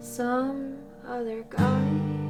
some other guy.